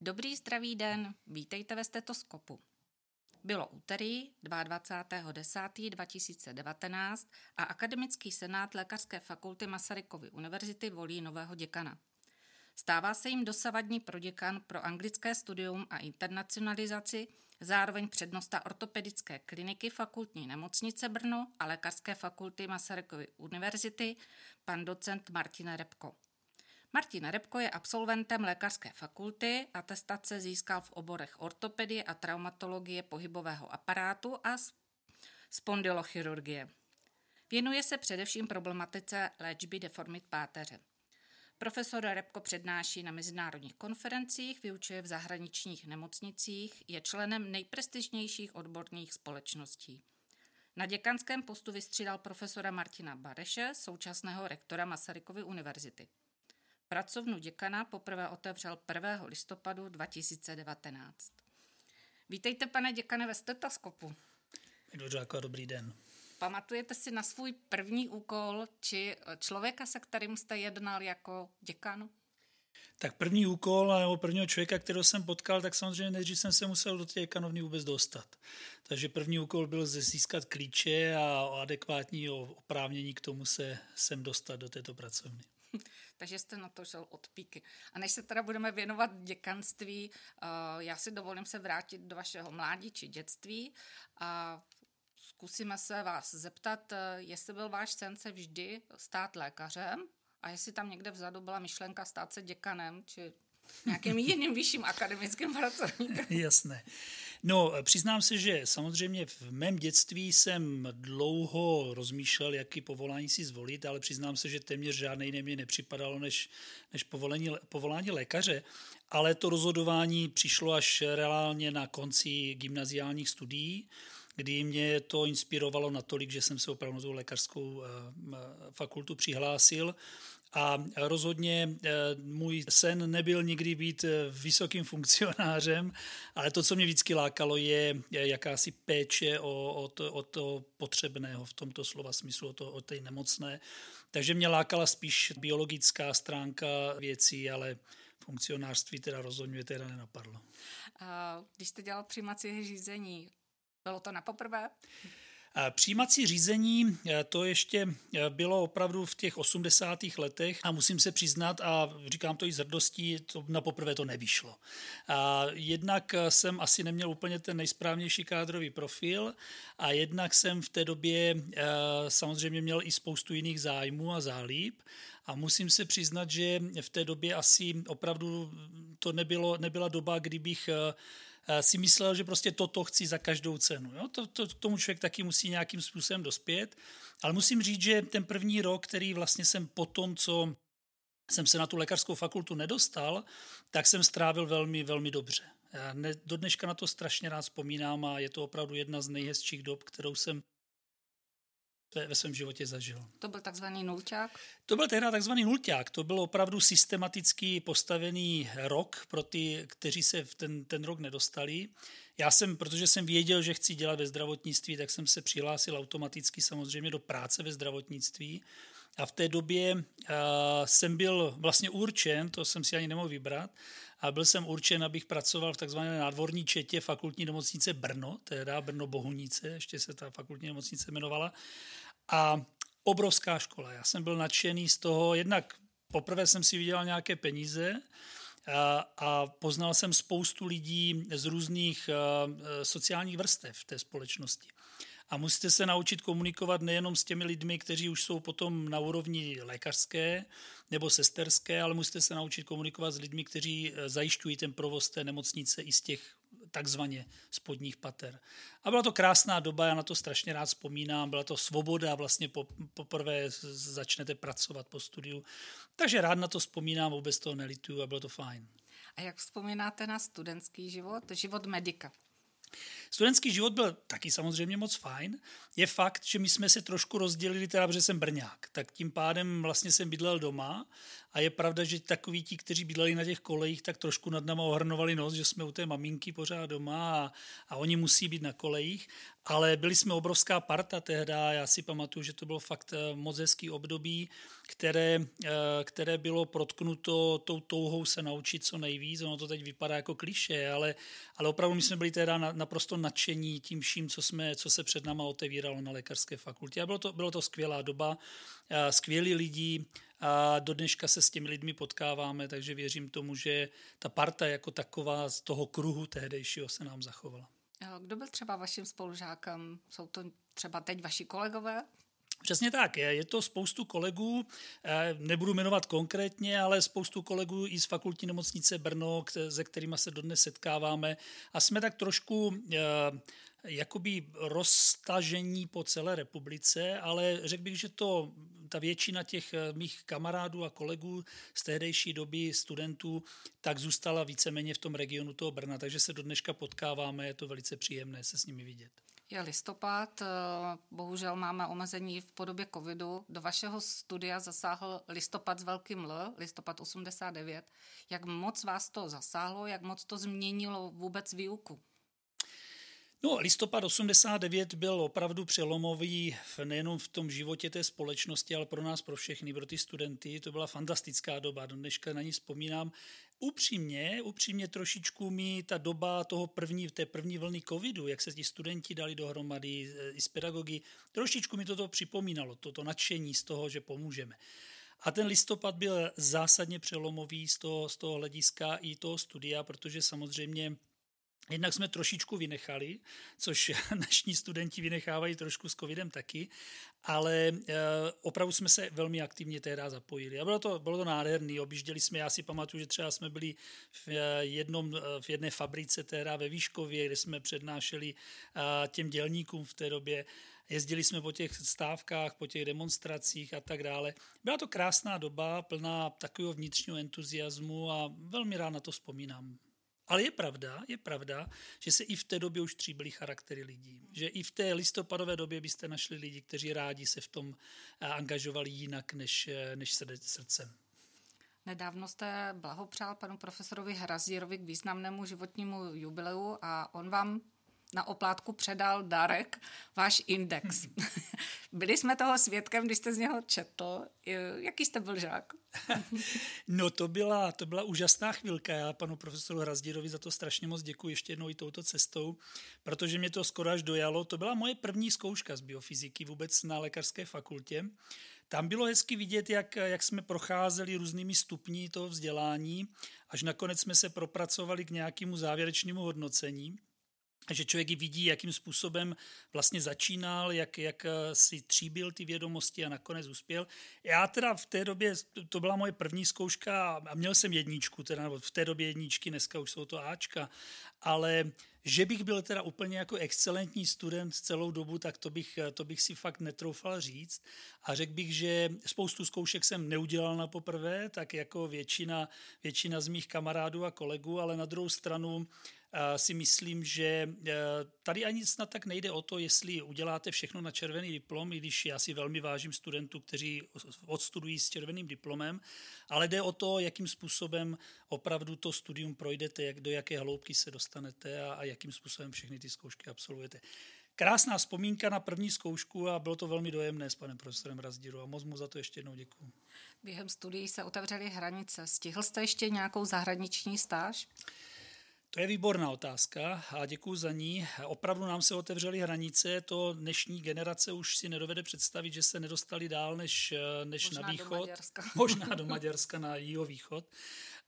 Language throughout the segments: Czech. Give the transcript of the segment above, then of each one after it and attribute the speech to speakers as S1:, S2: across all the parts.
S1: Dobrý zdravý den, vítejte ve stetoskopu. Bylo úterý 22.10.2019 a Akademický senát Lékařské fakulty Masarykovy univerzity volí nového děkana. Stává se jim dosavadní proděkan pro anglické studium a internacionalizaci, zároveň přednosta ortopedické kliniky fakultní nemocnice Brno a lékařské fakulty Masarykovy univerzity, pan docent Martin Repko. Martin Repko je absolventem lékařské fakulty, atestace získal v oborech ortopedie a traumatologie pohybového aparátu a spondylochirurgie. Věnuje se především problematice léčby deformit páteře. Profesor Repko přednáší na mezinárodních konferencích, vyučuje v zahraničních nemocnicích, je členem nejprestižnějších odborných společností. Na děkanském postu vystřídal profesora Martina Bareše, současného rektora Masarykovy univerzity. Pracovnu děkana poprvé otevřel 1. listopadu 2019. Vítejte, pane děkane, ve stetoskopu.
S2: Dobrý den.
S1: Pamatujete si na svůj první úkol či člověka, se kterým jste jednal jako děkan?
S2: Tak první úkol nebo prvního člověka, kterého jsem potkal, tak samozřejmě nejdřív jsem se musel do té kanovny vůbec dostat. Takže první úkol byl získat klíče a adekvátní oprávnění k tomu se sem dostat do této pracovny.
S1: Takže jste na to šel od píky. A než se teda budeme věnovat děkanství, eh, já si dovolím se vrátit do vašeho mládí či dětství a zkusíme se vás zeptat, eh, jestli byl váš sen se vždy stát lékařem a jestli tam někde vzadu byla myšlenka stát se děkanem či nějakým jiným vyšším akademickým pracovníkem.
S2: Jasné. No, přiznám se, že samozřejmě v mém dětství jsem dlouho rozmýšlel, jaký povolání si zvolit, ale přiznám se, že téměř žádné jiné mě nepřipadalo než, než povolení, povolání lékaře. Ale to rozhodování přišlo až reálně na konci gymnaziálních studií, kdy mě to inspirovalo natolik, že jsem se opravdu na lékařskou eh, fakultu přihlásil a rozhodně eh, můj sen nebyl nikdy být eh, vysokým funkcionářem, ale to, co mě vždycky lákalo, je jakási péče o, o, to, o to potřebného v tomto slova smyslu, o, to, o té nemocné. Takže mě lákala spíš biologická stránka věcí, ale funkcionářství teda rozhodně teda nenapadlo.
S1: Když jste dělal přijímací řízení, bylo to na poprvé?
S2: Přijímací řízení eh, to ještě eh, bylo opravdu v těch 80. letech a musím se přiznat, a říkám to i s hrdostí, to na poprvé to nevyšlo. A jednak eh, jsem asi neměl úplně ten nejsprávnější kádrový profil a jednak jsem v té době samozřejmě měl i spoustu jiných zájmů a zálíb a musím se přiznat, že v té době asi opravdu to nebylo, nebyla doba, kdybych Eh, si myslel, že prostě toto chci za každou cenu. Jo? To, to, tomu člověk taky musí nějakým způsobem dospět. Ale musím říct, že ten první rok, který vlastně jsem po tom, co jsem se na tu lékařskou fakultu nedostal, tak jsem strávil velmi, velmi dobře. Já ne, do dneška na to strašně rád vzpomínám a je to opravdu jedna z nejhezčích dob, kterou jsem ve svém životě zažil.
S1: To byl takzvaný nulťák?
S2: To byl tehdy takzvaný nulťák. To byl opravdu systematicky postavený rok pro ty, kteří se v ten, ten rok nedostali. Já jsem, protože jsem věděl, že chci dělat ve zdravotnictví, tak jsem se přihlásil automaticky samozřejmě do práce ve zdravotnictví. A v té době uh, jsem byl vlastně určen, to jsem si ani nemohl vybrat, a byl jsem určen, abych pracoval v takzvané nádvorní četě fakultní nemocnice Brno, teda Brno Bohunice, ještě se ta fakultní nemocnice jmenovala. A obrovská škola. Já jsem byl nadšený z toho, jednak poprvé jsem si vydělal nějaké peníze, a, a poznal jsem spoustu lidí z různých a, sociálních vrstev té společnosti. A musíte se naučit komunikovat nejenom s těmi lidmi, kteří už jsou potom na úrovni lékařské nebo sesterské, ale musíte se naučit komunikovat s lidmi, kteří e, zajišťují ten provoz té nemocnice i z těch takzvaně spodních pater. A byla to krásná doba, já na to strašně rád vzpomínám, byla to svoboda, vlastně poprvé začnete pracovat po studiu. Takže rád na to vzpomínám, vůbec toho nelituju a bylo to fajn.
S1: A jak vzpomínáte na studentský život, život medika?
S2: Studentský život byl taky samozřejmě moc fajn. Je fakt, že my jsme se trošku rozdělili, teda, protože jsem Brňák, tak tím pádem vlastně jsem bydlel doma a je pravda, že takoví ti, kteří bydleli na těch kolejích, tak trošku nad náma ohrnovali nos, že jsme u té maminky pořád doma a, a oni musí být na kolejích. Ale byli jsme obrovská parta tehdy, já si pamatuju, že to bylo fakt eh, moc hezký období, které, eh, které bylo protknuto tou touhou se naučit co nejvíc. Ono to teď vypadá jako kliše, ale, ale opravdu my jsme byli teda naprosto nadšení tím vším, co, jsme, co se před náma otevíralo na lékařské fakultě. A bylo to, bylo to skvělá doba, skvělí lidi, a do dneška se s těmi lidmi potkáváme, takže věřím tomu, že ta parta jako taková z toho kruhu tehdejšího se nám zachovala.
S1: Kdo byl třeba vaším spolužákem? Jsou to třeba teď vaši kolegové?
S2: Přesně tak, je, je to spoustu kolegů, eh, nebudu jmenovat konkrétně, ale spoustu kolegů i z fakultní nemocnice Brno, se kterými se dodnes setkáváme a jsme tak trošku eh, jakoby roztažení po celé republice, ale řekl bych, že to ta většina těch eh, mých kamarádů a kolegů z tehdejší doby studentů tak zůstala víceméně v tom regionu toho Brna, takže se do dneška potkáváme, je to velice příjemné se s nimi vidět.
S1: Je listopad, eh, bohužel máme omezení v podobě covidu. Do vašeho studia zasáhl listopad s velkým L, listopad 89. Jak moc vás to zasáhlo, jak moc to změnilo vůbec výuku?
S2: No, listopad 89 byl opravdu přelomový nejenom v tom životě té společnosti, ale pro nás, pro všechny, pro ty studenty. To byla fantastická doba, do dneška na ní vzpomínám. Upřímně, upřímně trošičku mi ta doba toho první, té první vlny covidu, jak se ti studenti dali dohromady e, i s pedagogy, trošičku mi toto připomínalo, toto nadšení z toho, že pomůžeme. A ten listopad byl zásadně přelomový z toho, z toho hlediska i toho studia, protože samozřejmě Jednak jsme trošičku vynechali, což dnešní studenti vynechávají trošku s covidem taky, ale eh, opravdu jsme se velmi aktivně tehdy zapojili. A bylo to, bylo to nádherný, objížděli jsme, já si pamatuju, že třeba jsme byli v, eh, jednom, eh, v jedné fabrice tehdy ve Výškově, kde jsme přednášeli těm dělníkům v té době, jezdili jsme po těch stávkách, po těch demonstracích a tak dále. Byla to krásná doba, plná takového vnitřního entuziasmu a velmi rád na to vzpomínám. Ale je pravda, je pravda, že se i v té době už tříbily charaktery lidí. Že i v té listopadové době byste našli lidi, kteří rádi se v tom eh, angažovali jinak než, eh, než srdcem.
S1: Nedávno jste blahopřál panu profesorovi Hrazírovi k významnému životnímu jubileu a on vám na oplátku předal dárek, váš index. Byli jsme toho svědkem, když jste z něho četl. Jaký jste byl žák?
S2: no to byla, to byla úžasná chvilka. Já panu profesoru Hrazdírovi za to strašně moc děkuji ještě jednou i touto cestou, protože mě to skoro až dojalo. To byla moje první zkouška z biofyziky vůbec na lékařské fakultě. Tam bylo hezky vidět, jak, jak jsme procházeli různými stupni toho vzdělání, až nakonec jsme se propracovali k nějakému závěrečnému hodnocení že člověk i vidí, jakým způsobem vlastně začínal, jak, jak eh, si tříbil ty vědomosti a nakonec uspěl. Já teda v té době, to byla moje první zkouška a měl jsem jedničku, teda, nebo v té době jedničky, dneska už jsou to Ačka, ale že bych byl teda úplně jako excelentní student celou dobu, tak to bych, to bych si fakt netroufal říct. A řekl bych, že spoustu zkoušek jsem neudělal na poprvé, tak jako většina, většina z mých kamarádů a kolegů, ale na druhou stranu si myslím, že e, tady ani snad tak nejde o to, jestli uděláte všechno na červený diplom, i když já si velmi vážím studentů, kteří odstudují s červeným diplomem, ale jde o to, jakým způsobem opravdu to studium projdete, jak, do jaké hloubky se dostanete a, a jakým způsobem všechny ty zkoušky absolvujete. Krásná vzpomínka na první zkoušku a bylo to velmi dojemné s panem profesorem Razdíru a moc mu za to ještě jednou děkuji.
S1: Během studií se otevřely hranice. Stihl jste ještě nějakou zahraniční stáž?
S2: To je výborná otázka a děkuji za ní. Opravdu nám se otevřely hranice, to dnešní generace už si nedovede představit, že se nedostali dál než, než na východ. Do
S1: Maďarska.
S2: Možná do Maďarska na východ.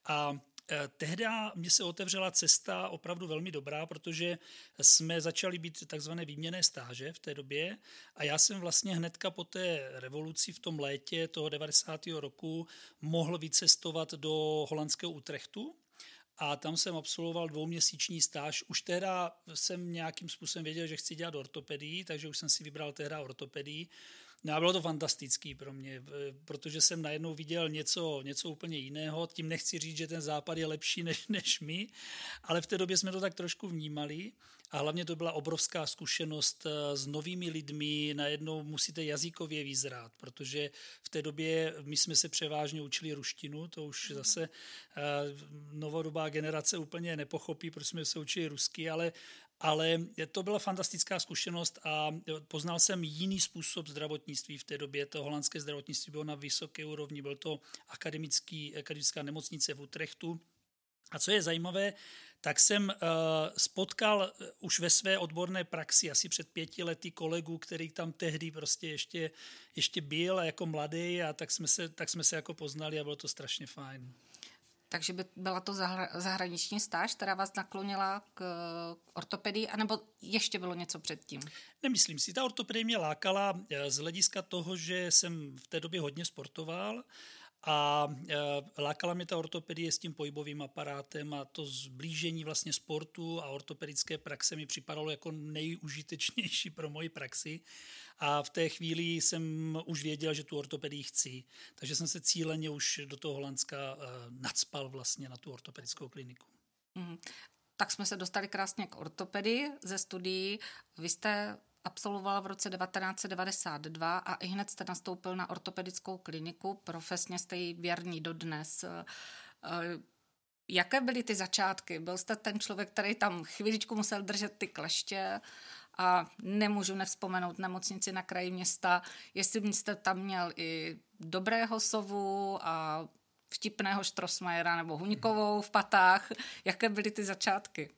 S2: A e, Tehdy mě se otevřela cesta opravdu velmi dobrá, protože jsme začali být takzvané výměné stáže v té době a já jsem vlastně hnedka po té revoluci v tom létě toho 90. roku mohl vycestovat do holandského Utrechtu, a tam jsem absolvoval dvouměsíční stáž. Už teda jsem nějakým způsobem věděl, že chci dělat ortopedii, takže už jsem si vybral tehda ortopedii. No a bylo to fantastický pro mě, protože jsem najednou viděl něco, něco úplně jiného. Tím nechci říct, že ten západ je lepší než, než my, ale v té době jsme to tak trošku vnímali. A hlavně to byla obrovská zkušenost eh, s novými lidmi. Najednou musíte jazykově vyzrát, protože v té době my jsme se převážně učili ruštinu, to už mhm. zase eh, novodobá generace úplně nepochopí, proč jsme se učili rusky, ale, ale to byla fantastická zkušenost a poznal jsem jiný způsob zdravotnictví v té době. To holandské zdravotnictví bylo na vysoké úrovni, byl to akademický, akademická nemocnice v Utrechtu. A co je zajímavé, tak jsem uh, spotkal eh, už ve své odborné praxi asi před pěti lety kolegu, který tam tehdy prostě ještě, ještě byl a jako mladý a tak jsme, se, tak jsme se jako poznali a bylo to strašně fajn.
S1: Takže by byla to zahraniční stáž, která vás naklonila k ortopedii, anebo ještě bylo něco předtím?
S2: Nemyslím si. Ta ortopedie mě lákala eh, z hlediska toho, že jsem v té době hodně sportoval a e, lákala mě ta ortopedie s tím pohybovým aparátem a to zblížení vlastně sportu a ortopedické praxe mi připadalo jako nejužitečnější pro moji praxi. A v té chvíli jsem už věděl, že tu ortopedii chci. Takže jsem se cíleně už do toho Holandska e, nadspal vlastně na tu ortopedickou kliniku. Mm.
S1: Tak jsme se dostali krásně k ortopedii ze studií. Vy jste absolvoval v roce 1992 a i hned jste nastoupil na ortopedickou kliniku. Profesně jste jí věrný dodnes. Eh, jaké byly ty začátky? Byl jste ten člověk, který tam chvíličku musel držet ty kleště a nemůžu nevzpomenout nemocnici na kraji města, jestli jste tam měl i dobrého sovu a vtipného Štrosmajera nebo Huňkovou v patách. Jaké byly ty začátky?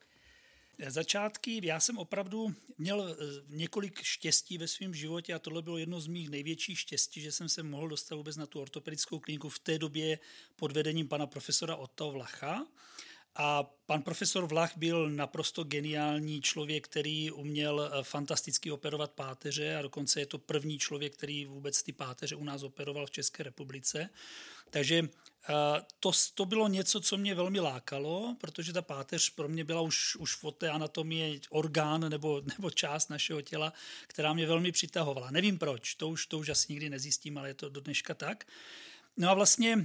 S2: Začátky, já jsem opravdu měl eh, několik štěstí ve svém životě a tohle bylo jedno z mých největších štěstí, že jsem se mohl dostat vůbec na tu ortopedickou kliniku v té době pod vedením pana profesora Otto Vlacha. A pan profesor Vlach byl naprosto geniální člověk, který uměl eh, fantasticky operovat páteře a dokonce je to první člověk, který vůbec ty páteře u nás operoval v České republice. Takže to, to bylo něco, co mě velmi lákalo, protože ta páteř pro mě byla už, už v té anatomii orgán nebo, nebo část našeho těla, která mě velmi přitahovala. Nevím proč, to už, to už asi nikdy nezjistím, ale je to do dneška tak. No a vlastně uh,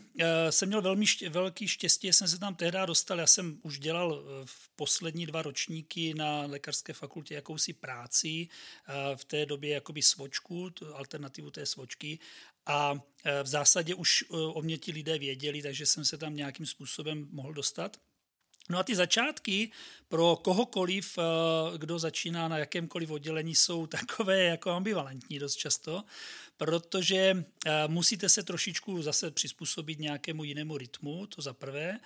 S2: jsem měl velmi ště, velký štěstí, jsem se tam tehdy dostal, já jsem už dělal uh, v poslední dva ročníky na lékařské fakultě jakousi práci, uh, v té době jakoby svočku, alternativu té svočky a v zásadě už o mě ti lidé věděli, takže jsem se tam nějakým způsobem mohl dostat. No a ty začátky pro kohokoliv, kdo začíná na jakémkoliv oddělení, jsou takové jako ambivalentní dost často protože eh, musíte se trošičku zase přizpůsobit nějakému jinému rytmu, to za prvé.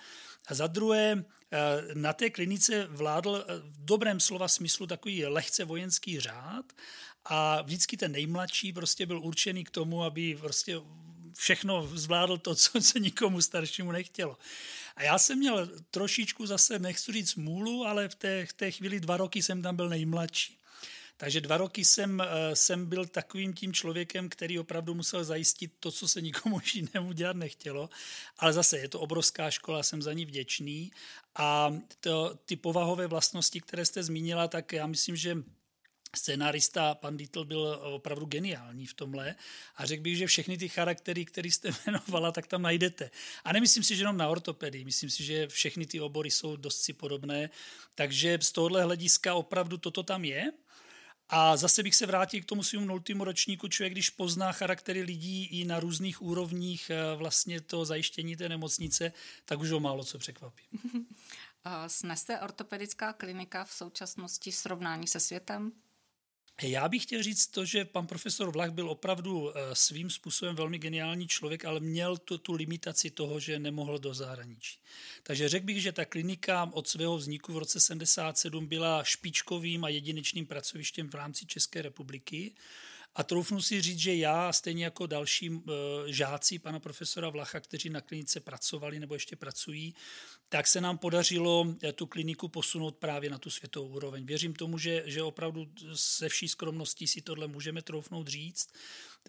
S2: A za druhé, eh, na té klinice vládl eh, v dobrém slova smyslu takový lehce vojenský řád a vždycky ten nejmladší prostě byl určený k tomu, aby prostě všechno zvládl to, co se nikomu staršímu nechtělo. A já jsem měl trošičku zase, nechci říct můlu, ale v té, v té chvíli dva roky jsem tam byl nejmladší. Takže dva roky jsem, eh, jsem byl takovým tím člověkem, který opravdu musel zajistit to, co se nikomu jinému dělat nechtělo. Ale zase je to obrovská škola, jsem za ní vděčný. A to, ty povahové vlastnosti, které jste zmínila, tak já myslím, že Scénárista pan Dietl byl opravdu geniální v tomhle a řekl bych, že všechny ty charaktery, které jste jmenovala, tak tam najdete. A nemyslím si, že jenom na ortopedii, myslím si, že všechny ty obory jsou dost si podobné, takže z tohohle hlediska opravdu toto tam je. A zase bych se vrátil k tomu svým nultýmu ročníku. Člověk, když pozná charaktery lidí i na různých úrovních eh, vlastně to zajištění té nemocnice, tak už ho málo co překvapí.
S1: Sneste ortopedická klinika v současnosti srovnání se světem?
S2: Já bych chtěl říct to, že pan profesor Vlach byl opravdu eh, svým způsobem velmi geniální člověk, ale měl tu, tu limitaci toho, že nemohl do zahraničí. Takže řekl bych, že ta klinika od svého vzniku v roce 77 byla špičkovým a jedinečným pracovištěm v rámci České republiky. A troufnu si říct, že já, stejně jako další uh, žáci pana profesora Vlacha, kteří na klinice pracovali nebo ještě pracují, tak se nám podařilo eh, tu kliniku posunout právě na tu světovou úroveň. Věřím tomu, že, že opravdu se vší skromností si tohle můžeme troufnout říct,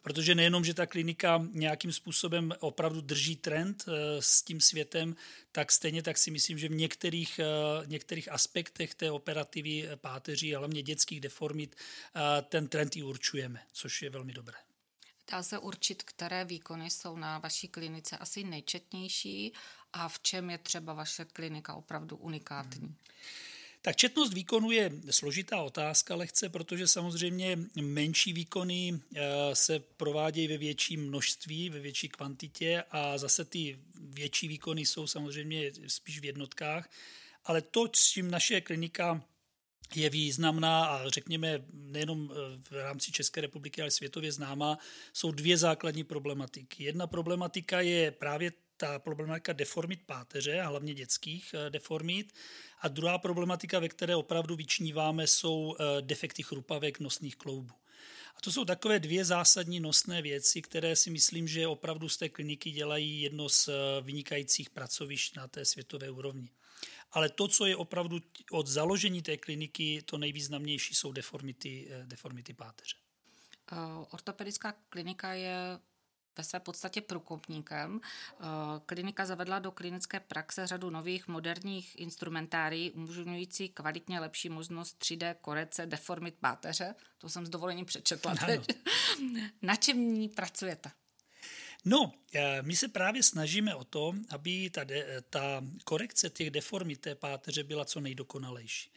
S2: protože nejenom, že ta klinika nějakým způsobem opravdu drží trend eh, s tím světem, tak stejně tak si myslím, že v některých, eh, některých aspektech té operativy páteří, ale hlavně dětských deformit, ten trend i určujeme, což je velmi dobré.
S1: Dá se určit, které výkony jsou na vaší klinice asi nejčetnější a v čem je třeba vaše klinika opravdu unikátní? Hmm.
S2: Tak četnost výkonu je složitá otázka lehce, protože samozřejmě menší výkony eh, se provádějí ve větší množství, ve větší kvantitě a zase ty větší výkony jsou samozřejmě spíš v jednotkách. Ale to, s čím naše klinika je významná a řekněme nejenom eh, v rámci České republiky, ale světově známá, jsou dvě základní problematiky. Jedna problematika je právě ta problematika deformit páteře, a hlavně dětských eh, deformit. A druhá problematika, ve které opravdu vyčníváme, jsou eh, defekty chrupavek nosných kloubů. A to jsou takové dvě zásadní nosné věci, které si myslím, že opravdu z té kliniky dělají jedno z vynikajících pracovišť na té světové úrovni. Ale to, co je opravdu od založení té kliniky, to nejvýznamnější jsou deformity, eh, deformity páteře.
S1: Eh, ortopedická klinika je ve své podstatě průkopníkem. Eh, klinika zavedla do klinické praxe řadu nových moderních instrumentárií, umožňující kvalitně lepší možnost 3D korekce deformit páteře. To jsem s dovolením přečetla teď. Na čem ní pracujete?
S2: No, eh, my se právě snažíme o to, aby ta, de, ta korekce těch deformit té páteře byla co nejdokonalejší.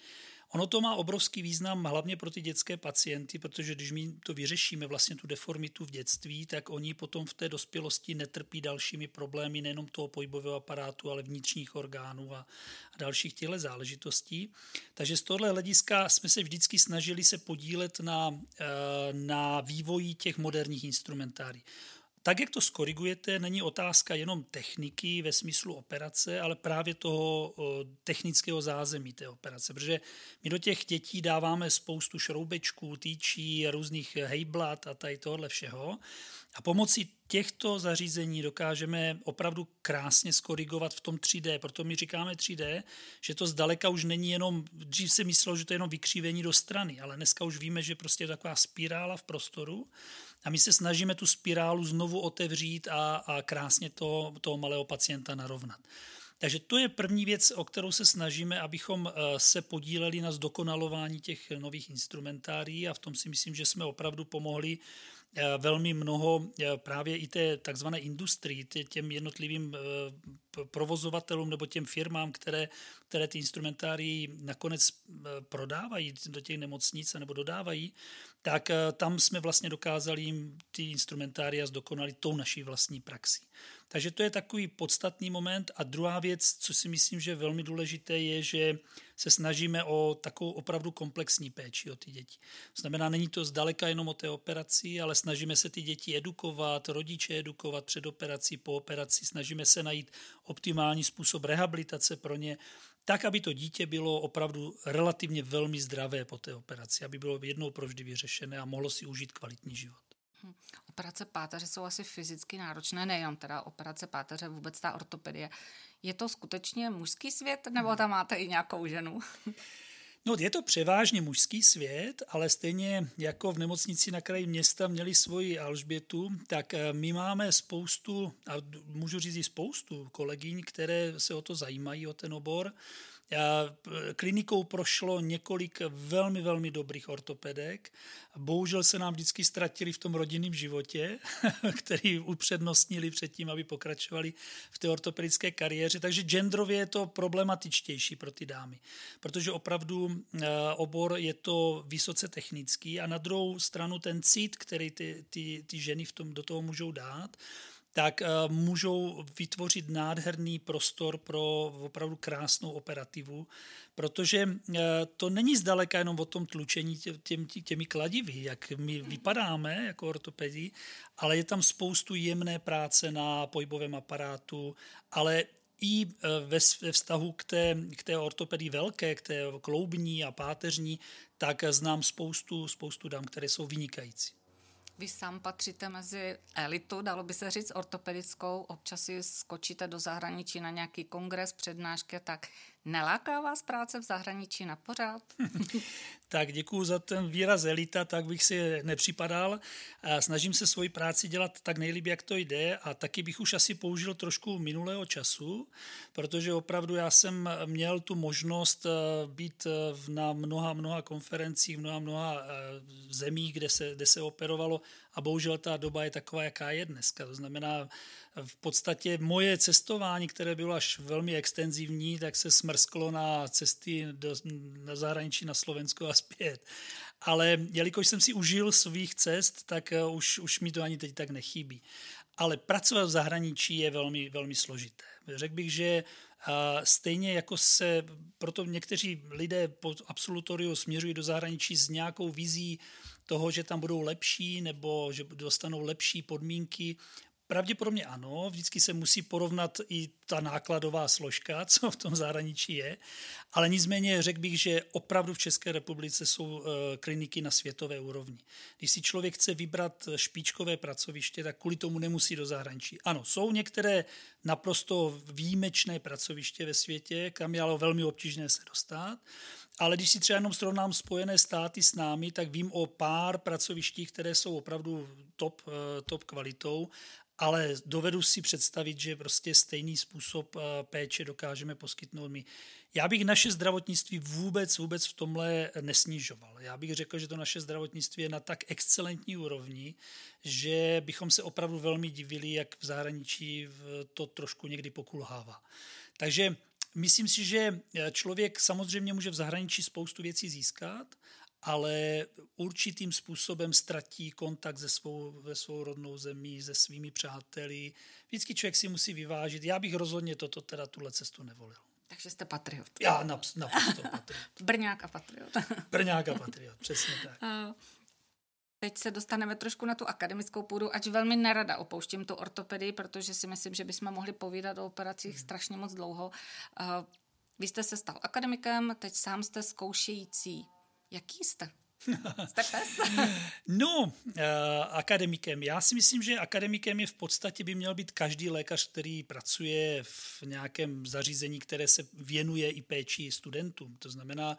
S2: Ono to má obrovský význam hlavně pro ty dětské pacienty, protože když my to vyřešíme vlastně tu deformitu v dětství, tak oni potom v té dospělosti netrpí dalšími problémy nejenom toho pohybového aparátu, ale vnitřních orgánů a, a dalších těchto záležitostí. Takže z tohle hlediska jsme se vždycky snažili se podílet na, eh, na vývoji těch moderních instrumentárií. Tak, jak to skorigujete, není otázka jenom techniky ve smyslu operace, ale právě toho technického zázemí té operace, protože my do těch dětí dáváme spoustu šroubečků, týčí, různých hejblat a tady tohle všeho. A pomocí těchto zařízení dokážeme opravdu krásně skorigovat v tom 3D. Proto my říkáme 3D, že to zdaleka už není jenom, dřív se myslelo, že to je jenom vykřívení do strany, ale dneska už víme, že prostě je taková spirála v prostoru a my se snažíme tu spirálu znovu otevřít a, a krásně to, toho malého pacienta narovnat. Takže to je první věc, o kterou se snažíme, abychom eh, se podíleli na zdokonalování těch nových instrumentárií a v tom si myslím, že jsme opravdu pomohli eh, velmi mnoho eh, právě i té takzvané industrii, těm jednotlivým provozovatelům nebo těm firmám, které, které ty instrumentárii nakonec prodávají do těch nemocnic nebo dodávají, tak eh, tam jsme vlastně dokázali jim ty instrumentária zdokonalit tou naší vlastní praxí. Takže to je takový podstatný moment. A druhá věc, co si myslím, že je velmi důležité, je, že se snažíme o takovou opravdu komplexní péči o ty děti. Znamená, není to zdaleka jenom o té operaci, ale snažíme se ty děti edukovat, rodiče edukovat před operací, po operaci, snažíme se najít optimální způsob rehabilitace pro ně tak, aby to dítě bylo opravdu relativně velmi zdravé po té operaci, aby bylo jednou provždy vyřešené a mohlo si užít kvalitní život.
S1: Hm. Operace páteře jsou asi fyzicky náročné, nejenom teda operace páteře, vůbec ta ortopedie. Je to skutečně mužský svět, nebo tam máte i nějakou ženu?
S2: No, je to převážně mužský svět, ale stejně jako v nemocnici na kraji města měli svoji Alžbětu, tak eh, my máme spoustu, a můžu říct i spoustu kolegyň, které se o to zajímají, o ten obor. Klinikou prošlo několik velmi, velmi dobrých ortopedek. Bohužel se nám vždycky ztratili v tom rodinném životě, který upřednostnili předtím, aby pokračovali v té ortopedické kariéře. Takže genderově je to problematičtější pro ty dámy, protože opravdu eh, obor je to vysoce technický a na druhou stranu ten cit, který ty, ty, ty ženy v tom, do toho můžou dát, tak eh, můžou vytvořit nádherný prostor pro opravdu krásnou operativu, protože eh, to není zdaleka jenom o tom tlučení těmi, kladivy, jak my vypadáme jako ortopedi, ale je tam spoustu jemné práce na pohybovém aparátu, ale i eh, ve vztahu k té, k té ortopedii velké, k té kloubní a páteřní, tak znám spoustu, spoustu dám, které jsou vynikající.
S1: Vy sám patříte mezi elitu, dalo by se říct, ortopedickou. Občas si skočíte do zahraničí na nějaký kongres, přednášky, tak Neláká vás práce v zahraničí na pořád?
S2: tak děkuji za ten výraz elita, tak bych si nepřipadal. Snažím se svoji práci dělat tak nejlíp, jak to jde a taky bych už asi použil trošku minulého času, protože opravdu já jsem měl tu možnost eh, být eh, na mnoha, mnoha konferencích, mnoha, mnoha eh, zemích, kde se, kde se operovalo a bohužel ta doba je taková, jaká je dneska. To znamená, v podstatě moje cestování, které bylo až velmi extenzivní, tak se smrsklo na cesty do, na zahraničí, na Slovensko a zpět. Ale jelikož jsem si užil svých cest, tak eh, už, už mi to ani teď tak nechybí. Ale pracovat v zahraničí je velmi, velmi složité. Řekl bych, že stejně jako se, proto někteří lidé po absolutoriu směřují do zahraničí s nějakou vizí toho, že tam budou lepší nebo že dostanou lepší podmínky, Pravděpodobně ano, vždycky se musí porovnat i ta nákladová složka, co v tom zahraničí je, ale nicméně řekl bych, že opravdu v České republice jsou eh, kliniky na světové úrovni. Když si člověk chce vybrat špičkové pracoviště, tak kvůli tomu nemusí do zahraničí. Ano, jsou některé naprosto výjimečné pracoviště ve světě, kam je ale velmi obtížné se dostat, ale když si třeba jenom srovnám Spojené státy s námi, tak vím o pár pracovištích, které jsou opravdu top, eh, top kvalitou ale dovedu si představit, že prostě stejný způsob eh, péče dokážeme poskytnout my. Já bych naše zdravotnictví vůbec, vůbec v tomhle nesnižoval. Já bych řekl, že to naše zdravotnictví je na tak excelentní úrovni, že bychom se opravdu velmi divili, jak v zahraničí to trošku někdy pokulhává. Takže myslím si, že člověk samozřejmě může v zahraničí spoustu věcí získat, ale určitým způsobem ztratí kontakt se svou, ve svou rodnou zemí, se svými přáteli. Vždycky člověk si musí vyvážit. Já bych rozhodně toto teda tuhle cestu nevolil.
S1: Takže jste patriot.
S2: Já naprosto patriot.
S1: Brňák a patriot.
S2: Brňák a patriot, přesně tak.
S1: Teď se dostaneme trošku na tu akademickou půdu, ač velmi nerada opouštím tu ortopedii, protože si myslím, že bychom mohli povídat o operacích hmm. strašně moc dlouho. Vy jste se stal akademikem, teď sám jste zkoušející Jaký jste?
S2: No, uh, akademikem. Já si myslím, že akademikem je v podstatě by měl být každý lékař, který pracuje v nějakém zařízení, které se věnuje i péči studentům. To znamená,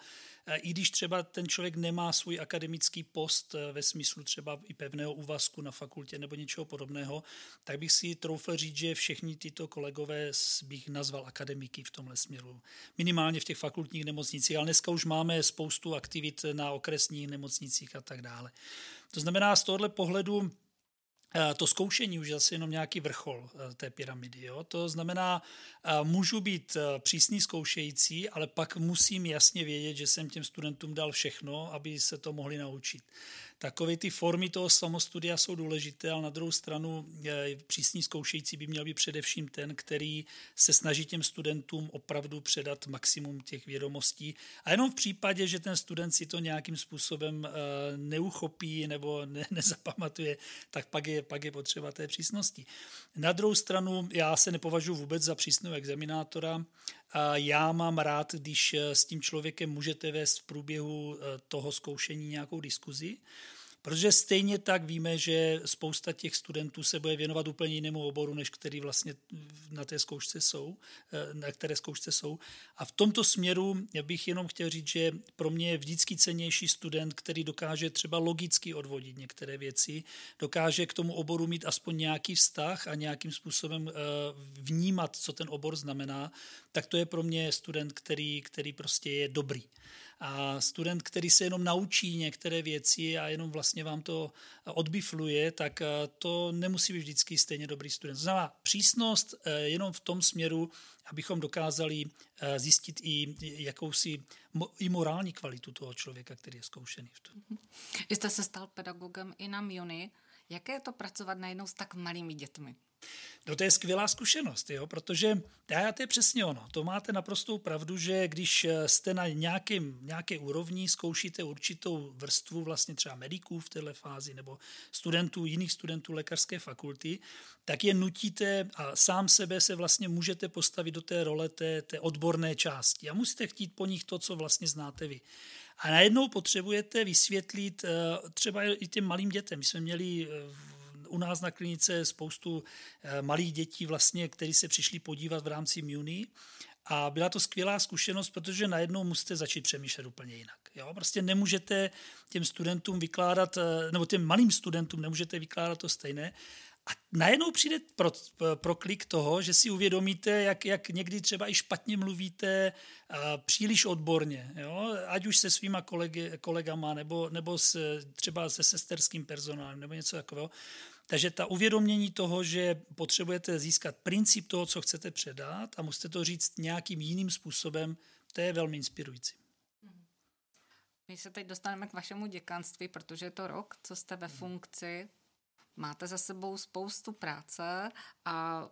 S2: i když třeba ten člověk nemá svůj akademický post eh, ve smyslu třeba i pevného úvazku na fakultě nebo něčeho podobného, tak bych si troufl říct, že všechny tyto kolegové bych nazval akademiky v tomhle směru. Minimálně v těch fakultních nemocnicích, ale dneska už máme spoustu aktivit na okresních nemocnicích a tak dále. To znamená, z tohohle pohledu Eh, to zkoušení už je zase jenom nějaký vrchol eh, té pyramidy. Jo? To znamená, eh, můžu být přísný zkoušející, ale pak musím jasně vědět, že jsem těm studentům dal všechno, aby se to mohli naučit takové ty formy toho samostudia jsou důležité, ale na druhou stranu přísný zkoušející by měl být především ten, který se snaží těm studentům opravdu předat maximum těch vědomostí. A jenom v případě, že ten student si to nějakým způsobem eh, neuchopí nebo ne, nezapamatuje, tak pak je, pak je potřeba té přísnosti. Na druhou stranu já se nepovažuji vůbec za přísného examinátora. Já mám rád, když eh, s tím člověkem můžete vést v průběhu eh, toho zkoušení nějakou diskuzi, Protože stejně tak víme, že spousta těch studentů se bude věnovat úplně jinému oboru, než který vlastně na té zkoušce jsou, eh, na které zkoušce jsou. A v tomto směru bych jenom chtěl říct, že pro mě je vždycky cenější student, který dokáže třeba logicky odvodit některé věci, dokáže k tomu oboru mít aspoň nějaký vztah a nějakým způsobem eh, vnímat, co ten obor znamená, tak to je pro mě student, který, který prostě je dobrý. A student, který se jenom naučí některé věci a jenom vlastně vám to odbifluje, tak eh, to nemusí být vždycky stejně dobrý student. znamená přísnost eh, jenom v tom směru, abychom dokázali eh, zjistit i jakousi i morální kvalitu toho člověka, který je zkoušený. V tom.
S1: Vy jste se stal pedagogem i na MUNI. Jaké je to pracovat najednou s tak malými dětmi?
S2: No to je skvělá zkušenost, jo, protože já, to je přesně ono. To máte naprostou pravdu, že když eh, jste na nějakém, nějaké úrovni, zkoušíte určitou vrstvu vlastně třeba mediků v této fázi nebo studentů, jiných studentů lékařské fakulty, tak je nutíte a sám sebe se vlastně můžete postavit do té role té, té odborné části a musíte chtít po nich to, co vlastně znáte vy. A najednou potřebujete vysvětlit eh, třeba i těm malým dětem. My jsme měli eh, u nás na klinice spoustu eh, malých dětí, vlastně, kteří se přišli podívat v rámci MUNI a byla to skvělá zkušenost, protože najednou musíte začít přemýšlet úplně jinak. Jo? Prostě nemůžete těm studentům vykládat, eh, nebo těm malým studentům nemůžete vykládat to stejné. A najednou přijde pro, pro klik toho, že si uvědomíte, jak, jak někdy třeba i špatně mluvíte příliš odborně, jo? ať už se svýma kolegy, kolegama, nebo, nebo s, třeba se sesterským personálem, nebo něco takového. Takže ta uvědomění toho, že potřebujete získat princip toho, co chcete předat a musíte to říct nějakým jiným způsobem, to je velmi inspirující.
S1: My se teď dostaneme k vašemu děkanství, protože je to rok, co jste ve funkci. Máte za sebou spoustu práce a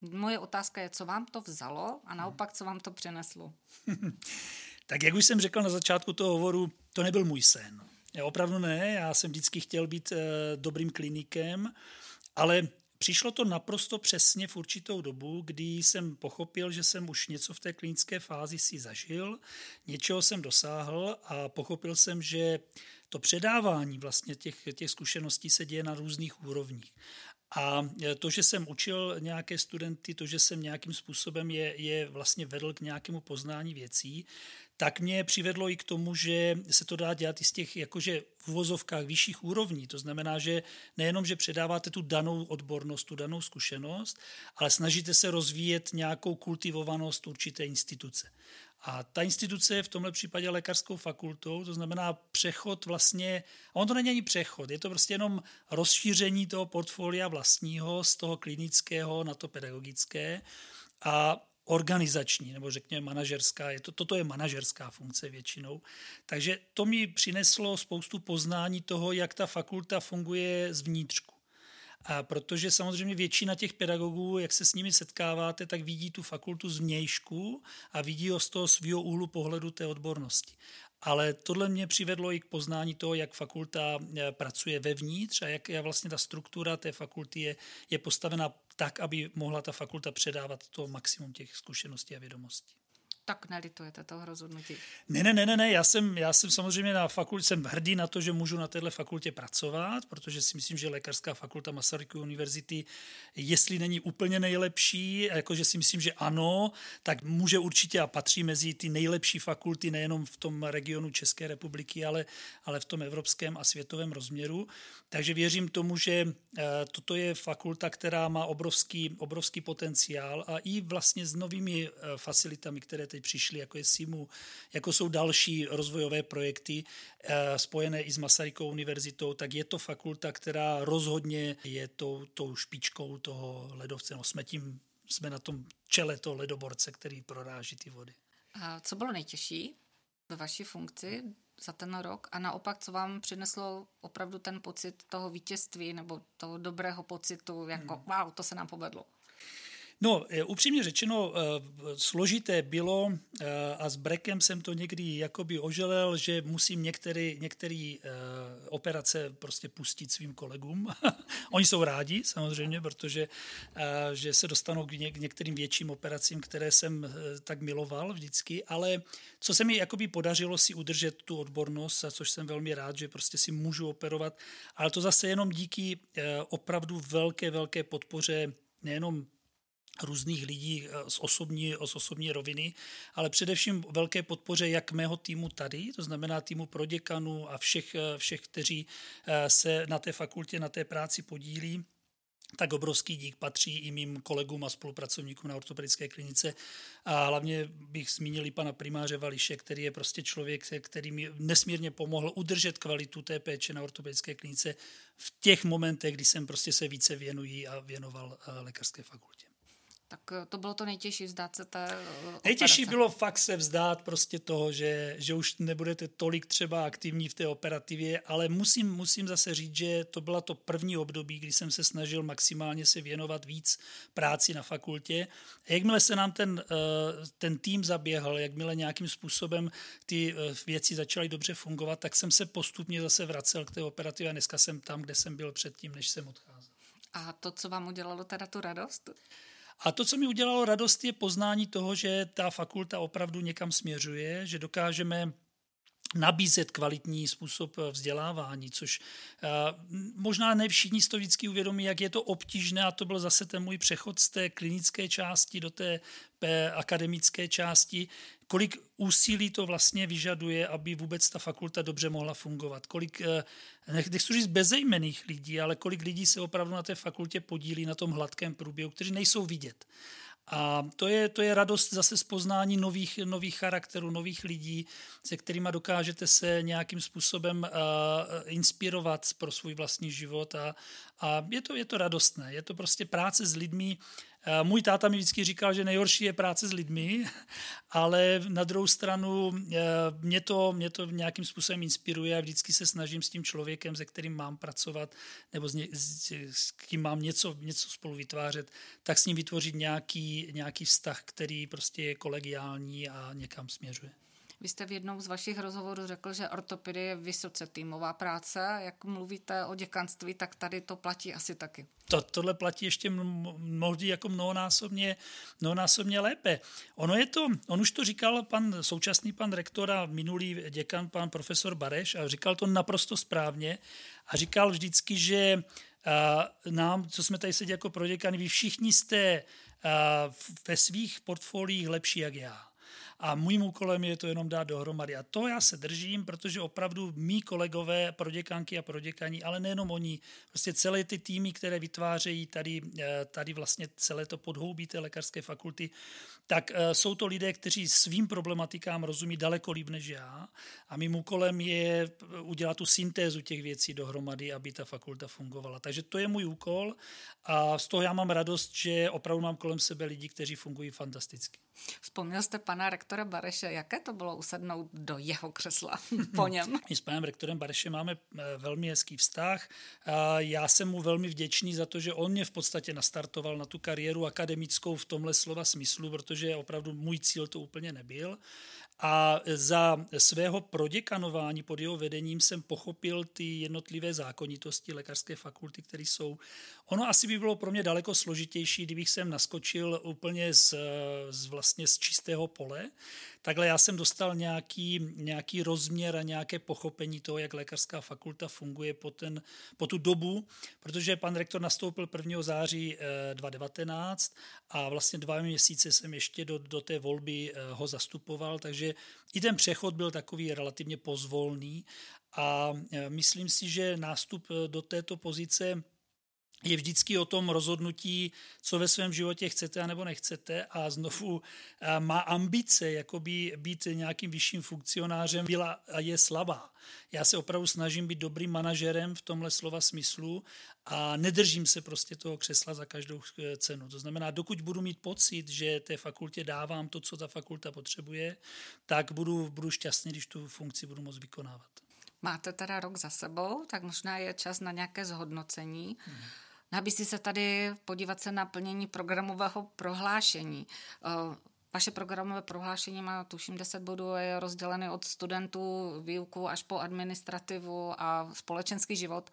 S1: moje otázka je, co vám to vzalo a naopak, co vám to přineslo?
S2: tak jak už jsem řekl na začátku toho hovoru, to nebyl můj sen. Já opravdu ne, já jsem vždycky chtěl být e, dobrým klinikem, ale přišlo to naprosto přesně v určitou dobu, kdy jsem pochopil, že jsem už něco v té klinické fázi si zažil, něčeho jsem dosáhl a pochopil jsem, že to předávání vlastně těch, těch zkušeností se děje na různých úrovních. A to, že jsem učil nějaké studenty, to, že jsem nějakým způsobem je, je vlastně vedl k nějakému poznání věcí, tak mě přivedlo i k tomu, že se to dá dělat i z těch jakože v uvozovkách vyšších úrovní. To znamená, že nejenom, že předáváte tu danou odbornost, tu danou zkušenost, ale snažíte se rozvíjet nějakou kultivovanost určité instituce. A ta instituce je v tomhle případě lékařskou fakultou, to znamená přechod vlastně, a on to není ani přechod, je to prostě jenom rozšíření toho portfolia vlastního z toho klinického na to pedagogické a organizační, nebo řekněme manažerská, je to, toto je manažerská funkce většinou. Takže to mi přineslo spoustu poznání toho, jak ta fakulta funguje zvnitřku. A protože samozřejmě většina těch pedagogů, jak se s nimi setkáváte, tak vidí tu fakultu z vnějšku a vidí ho z toho svého úhlu pohledu té odbornosti. Ale tohle mě přivedlo i k poznání toho, jak fakulta eh, pracuje vevnitř a jak je vlastně ta struktura té fakulty je, je postavena tak, aby mohla ta fakulta předávat to maximum těch zkušeností a vědomostí
S1: tak nelitujete toho rozhodnutí?
S2: Ne, ne, ne, ne, já jsem, já jsem samozřejmě na fakultě, jsem hrdý na to, že můžu na této fakultě pracovat, protože si myslím, že lékařská fakulta Masarykovy univerzity, jestli není úplně nejlepší, jakože si myslím, že ano, tak může určitě a patří mezi ty nejlepší fakulty nejenom v tom regionu České republiky, ale, ale v tom evropském a světovém rozměru. Takže věřím tomu, že eh, toto je fakulta, která má obrovský, obrovský potenciál a i vlastně s novými eh, facilitami, které teď přišly, jako je SIMU, jako jsou další rozvojové projekty eh, spojené i s Masarykovou univerzitou, tak je to fakulta, která rozhodně je tou, tou špičkou toho ledovce. No, jsme, tím, jsme na tom čele toho ledoborce, který proráží ty vody.
S1: A co bylo nejtěžší ve vaší funkci za ten rok a naopak, co vám přineslo opravdu ten pocit toho vítězství nebo toho dobrého pocitu, jako hmm. wow, to se nám povedlo?
S2: No, e, upřímně řečeno, e, složité bylo e, a s Brekem jsem to někdy jakoby oželel, že musím některé, některé operace prostě pustit svým kolegům. Oni jsou rádi samozřejmě, protože že se dostanou k některým větším operacím, které jsem tak miloval vždycky, ale co se mi jakoby podařilo si udržet tu odbornost, což jsem velmi rád, že prostě si můžu operovat, ale to zase jenom díky opravdu velké, velké podpoře nejenom různých lidí eh, z osobní, z osobní roviny, ale především velké podpoře jak mého týmu tady, to znamená týmu proděkanů a všech, eh, všech, kteří eh, se na té fakultě, na té práci podílí, tak obrovský dík patří i mým kolegům a spolupracovníkům na ortopedické klinice. A hlavně bych zmínil i pana primáře Vališe, který je prostě člověk, který mi nesmírně pomohl udržet kvalitu té péče na ortopedické klinice v těch momentech, kdy jsem prostě se více věnují a věnoval lékařské fakultě.
S1: Tak eh, to bylo to nejtěžší vzdát se té eh, operace.
S2: Nejtěžší bylo fakt se vzdát prostě toho, že, že už nebudete tolik třeba aktivní v té operativě, ale musím, musím zase říct, že to byla to první období, kdy jsem se snažil maximálně se věnovat víc práci na fakultě. A jakmile se nám ten, eh, ten tým zaběhl, jakmile nějakým způsobem ty věci začaly dobře fungovat, tak jsem se postupně zase vracel k té operativě a dneska jsem tam, kde jsem byl předtím, než jsem odcházel.
S1: A to, co vám udělalo teda tu radost?
S2: A to, co mi udělalo radost, je poznání toho, že ta fakulta opravdu někam směřuje, že dokážeme nabízet kvalitní způsob vzdělávání, což možná ne všichni si to vždycky uvědomí, jak je to obtížné a to byl zase ten můj přechod z té klinické části do té akademické části, kolik úsilí to vlastně vyžaduje, aby vůbec ta fakulta dobře mohla fungovat. Kolik, eh, nechci říct bezejmených lidí, ale kolik lidí se opravdu na té fakultě podílí na tom hladkém průběhu, kteří nejsou vidět. A to je, to je radost zase z poznání nových, nových charakterů, nových lidí, se kterými dokážete se nějakým způsobem uh, inspirovat pro svůj vlastní život a, a je, to, je to radostné. Je to prostě práce s lidmi, Eh, můj táta mi vždycky říkal, že nejhorší je práce s lidmi, ale na druhou stranu eh, mě to, mě to nějakým způsobem inspiruje a vždycky se snažím s tím člověkem, se kterým mám pracovat nebo s, ně, s, s kým mám něco, něco spolu vytvářet, tak s ním vytvořit nějaký, nějaký vztah, který prostě je kolegiální a někam směřuje.
S1: Vy jste v jednom z vašich rozhovorů řekl, že ortopedie je vysoce týmová práce. Jak mluvíte o děkanství, tak tady to platí asi taky.
S2: To, tohle platí ještě mnohdy jako mnohonásobně, mnohonásobně lépe. Ono je to, on už to říkal pan současný pan rektor a minulý děkan pan profesor Bareš a říkal to naprosto správně a říkal vždycky, že nám, co jsme tady seděli jako proděkany, vy všichni jste ve svých portfoliích lepší jak já a mým úkolem je to jenom dát dohromady. A to já se držím, protože opravdu mý kolegové, proděkanky a proděkaní, ale nejenom oni, prostě celé ty týmy, které vytvářejí tady, eh, tady vlastně celé to podhoubí té lékařské fakulty, tak eh, jsou to lidé, kteří svým problematikám rozumí daleko líp než já a mým úkolem je udělat tu syntézu těch věcí dohromady, aby ta fakulta fungovala. Takže to je můj úkol a z toho já mám radost, že opravdu mám kolem sebe lidi, kteří fungují fantasticky.
S1: Vzpomněl jste pana rektora Bareše, jaké to bylo usednout do jeho křesla po něm?
S2: My s panem rektorem Barešem máme eh, velmi hezký vztah. Já jsem mu velmi vděčný za to, že on mě v podstatě nastartoval na tu kariéru akademickou v tomhle slova smyslu, protože opravdu můj cíl to úplně nebyl. A za svého proděkanování pod jeho vedením jsem pochopil ty jednotlivé zákonitosti lékařské fakulty, které jsou. Ono asi by bylo pro mě daleko složitější, kdybych sem naskočil úplně z, z vlastně z čistého pole. Takhle já jsem dostal nějaký, nějaký rozměr a nějaké pochopení toho, jak lékařská fakulta funguje po, ten, po tu dobu, protože pan rektor nastoupil 1. září 2019 eh, a vlastně dva měsíce jsem ještě do, do té volby eh, ho zastupoval, takže i ten přechod byl takový relativně pozvolný a eh, myslím si, že nástup do této pozice je vždycky o tom rozhodnutí, co ve svém životě chcete a nebo nechcete a znovu má ambice jakoby být nějakým vyšším funkcionářem byla a je slabá. Já se opravdu snažím být dobrým manažerem v tomhle slova smyslu a nedržím se prostě toho křesla za každou eh, cenu. To znamená, dokud budu mít pocit, že té fakultě dávám to, co ta fakulta potřebuje, tak budu, budu šťastný, když tu funkci budu moct vykonávat.
S1: Máte teda rok za sebou, tak možná je čas na nějaké zhodnocení. Hmm. Nabízí se tady podívat se na plnění programového prohlášení. Eh, vaše programové prohlášení má tuším 10 bodů, je rozdělené od studentů, výuku až po administrativu a společenský život.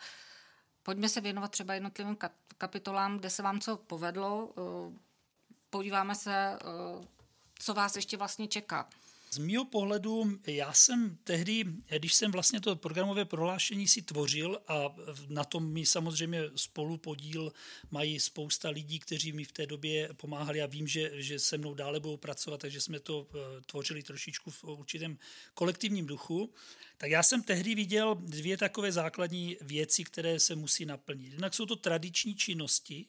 S1: Pojďme se věnovat třeba jednotlivým kapitolám, kde se vám co povedlo. Eh, podíváme se, eh, co vás ještě vlastně čeká.
S2: Z mého pohledu, já jsem tehdy, když jsem vlastně to programové prohlášení si tvořil a na tom mi samozřejmě spolu podíl mají spousta lidí, kteří mi v té době pomáhali a vím, že, že se mnou dále budou pracovat, takže jsme to eh, tvořili trošičku v určitém kolektivním duchu tak já jsem tehdy viděl dvě takové základní věci, které se musí naplnit. Jednak jsou to tradiční činnosti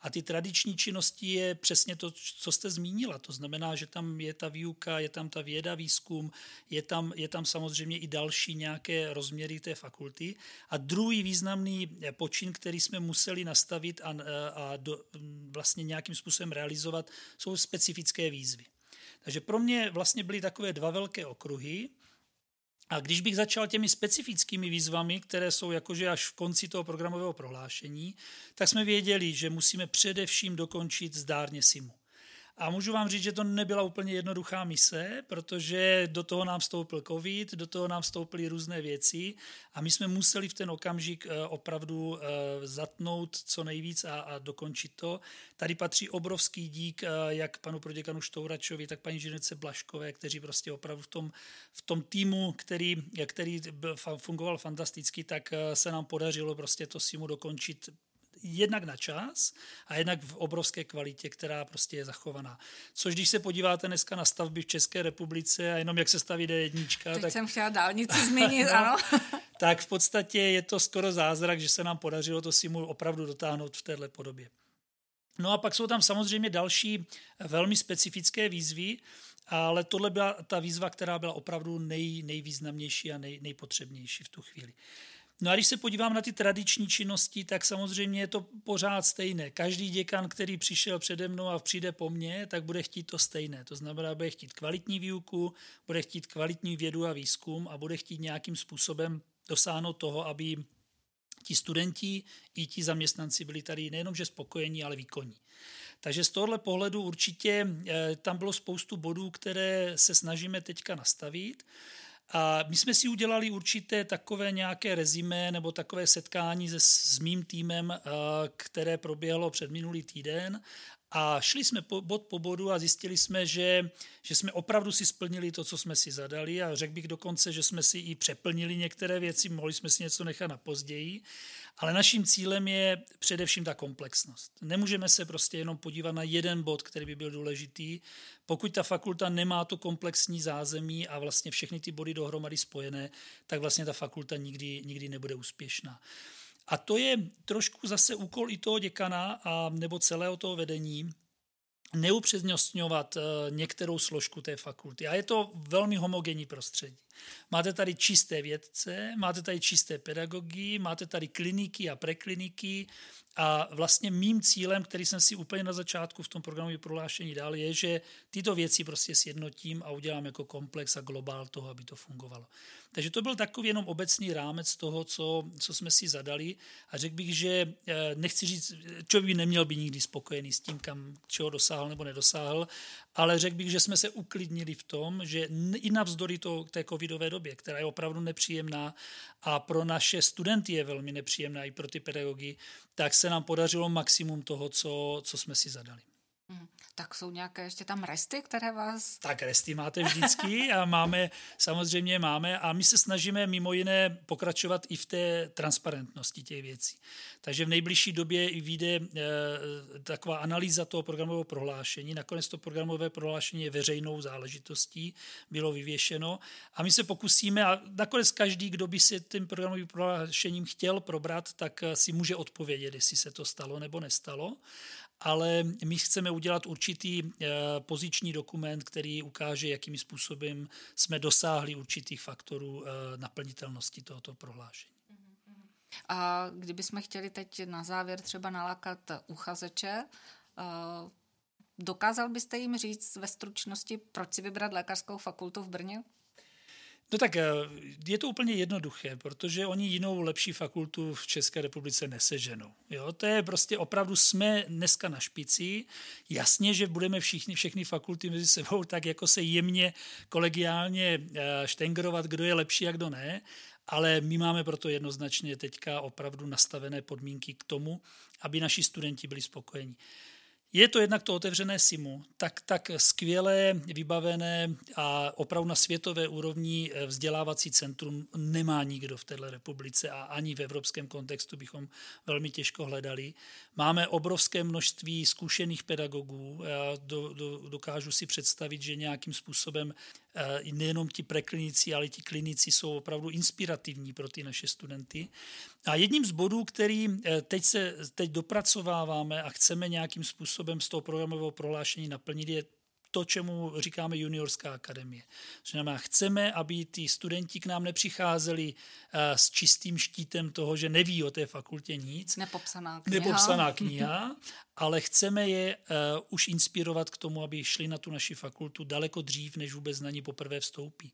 S2: a ty tradiční činnosti je přesně to, co jste zmínila. To znamená, že tam je ta výuka, je tam ta věda, výzkum, je tam, je tam samozřejmě i další nějaké rozměry té fakulty. A druhý významný počin, který jsme museli nastavit a, a do, vlastně nějakým způsobem realizovat, jsou specifické výzvy. Takže pro mě vlastně byly takové dva velké okruhy. A když bych začal těmi specifickými výzvami, které jsou jakože až v konci toho programového prohlášení, tak jsme věděli, že musíme především dokončit zdárně SIMu. A můžu vám říct, že to nebyla úplně jednoduchá mise, protože do toho nám vstoupil covid, do toho nám vstoupily různé věci a my jsme museli v ten okamžik eh, opravdu eh, zatnout co nejvíc a, a dokončit to. Tady patří obrovský dík jak panu proděkanu Štouračovi, tak paní inženýrce Blaškové, kteří prostě opravdu v tom, v tom týmu, který, který fungoval fantasticky, tak se nám podařilo prostě to simu dokončit jednak na čas a jednak v obrovské kvalitě, která prostě je zachovaná. Což když se podíváte dneska na stavby v České republice a jenom jak se staví D1,
S1: Teď tak... jsem chtěla dálnici zmínit, no, ano.
S2: tak v podstatě je to skoro zázrak, že se nám podařilo to simu opravdu dotáhnout v téhle podobě. No a pak jsou tam samozřejmě další velmi specifické výzvy, ale tohle byla ta výzva, která byla opravdu nej, nejvýznamnější a nej, nejpotřebnější v tu chvíli. No a když se podívám na ty tradiční činnosti, tak samozřejmě je to pořád stejné. Každý děkan, který přišel přede mnou a přijde po mně, tak bude chtít to stejné. To znamená, bude chtít kvalitní výuku, bude chtít kvalitní vědu a výzkum a bude chtít nějakým způsobem dosáhnout toho, aby ti studenti i ti zaměstnanci byli tady nejenom že spokojení, ale výkonní. Takže z tohohle pohledu určitě eh, tam bylo spoustu bodů, které se snažíme teďka nastavit. A my jsme si udělali určité takové nějaké rezime nebo takové setkání se, s mým týmem, eh, které proběhlo před minulý týden a šli jsme po, bod po bodu a zjistili jsme, že, že jsme opravdu si splnili to, co jsme si zadali a řekl bych dokonce, že jsme si i přeplnili některé věci, mohli jsme si něco nechat na později. Ale naším cílem je především ta komplexnost. Nemůžeme se prostě jenom podívat na jeden bod, který by byl důležitý. Pokud ta fakulta nemá to komplexní zázemí a vlastně všechny ty body dohromady spojené, tak vlastně ta fakulta nikdy, nikdy nebude úspěšná. A to je trošku zase úkol i toho děkana a nebo celého toho vedení, neupřednostňovat eh, některou složku té fakulty. A je to velmi homogenní prostředí. Máte tady čisté vědce, máte tady čisté pedagogy, máte tady kliniky a prekliniky a vlastně mým cílem, který jsem si úplně na začátku v tom programu prohlášení dal, je, že tyto věci prostě sjednotím a udělám jako komplex a globál toho, aby to fungovalo. Takže to byl takový jenom obecný rámec toho, co, co jsme si zadali a řekl bych, že eh, nechci říct, člověk by neměl být nikdy spokojený s tím, kam čeho dosáhl nebo nedosáhl, ale řekl bych, že jsme se uklidnili v tom, že i navzdory to, té covidové době, která je opravdu nepříjemná a pro naše studenty je velmi nepříjemná i pro ty pedagogy, tak se nám podařilo maximum toho, co, co jsme si zadali.
S1: Tak jsou nějaké ještě tam resty, které vás...
S2: Tak resty máte vždycky a máme, samozřejmě máme a my se snažíme mimo jiné pokračovat i v té transparentnosti těch věcí. Takže v nejbližší době vyjde e, taková analýza toho programového prohlášení. Nakonec to programové prohlášení je veřejnou záležitostí, bylo vyvěšeno a my se pokusíme a nakonec každý, kdo by si tím programovým prohlášením chtěl probrat, tak si může odpovědět, jestli se to stalo nebo nestalo ale my chceme udělat určitý eh, poziční dokument, který ukáže, jakým způsobem jsme dosáhli určitých faktorů eh, naplnitelnosti tohoto prohlášení.
S1: A kdybychom chtěli teď na závěr třeba nalákat uchazeče, eh, dokázal byste jim říct ve stručnosti, proč si vybrat lékařskou fakultu v Brně?
S2: No tak eh, je to úplně jednoduché, protože oni jinou lepší fakultu v České republice neseženou. Jo, to je prostě opravdu jsme dneska na špici. Jasně, že budeme všichni, všechny fakulty mezi sebou tak jako se jemně kolegiálně eh, štengrovat, kdo je lepší a kdo ne, ale my máme proto jednoznačně teďka opravdu nastavené podmínky k tomu, aby naši studenti byli spokojení. Je to jednak to otevřené SIMu, tak, tak skvělé, vybavené a opravdu na světové úrovni eh, vzdělávací centrum nemá nikdo v této republice a ani v evropském kontextu bychom velmi těžko hledali. Máme obrovské množství zkušených pedagogů. Já do, do, dokážu si představit, že nějakým způsobem nejenom ti preklinici, ale ti klinici jsou opravdu inspirativní pro ty naše studenty. A jedním z bodů, který eh, teď se teď dopracováváme a chceme nějakým způsobem z toho programového prohlášení naplnit, je to, čemu říkáme juniorská akademie. Znamená, chceme, aby ty studenti k nám nepřicházeli eh, s čistým štítem toho, že neví o té fakultě nic.
S1: Nepopsaná kniha.
S2: Nepopsaná kniha, ale chceme je uh, už inspirovat k tomu, aby šli na tu naši fakultu daleko dřív, než vůbec na ní poprvé vstoupí.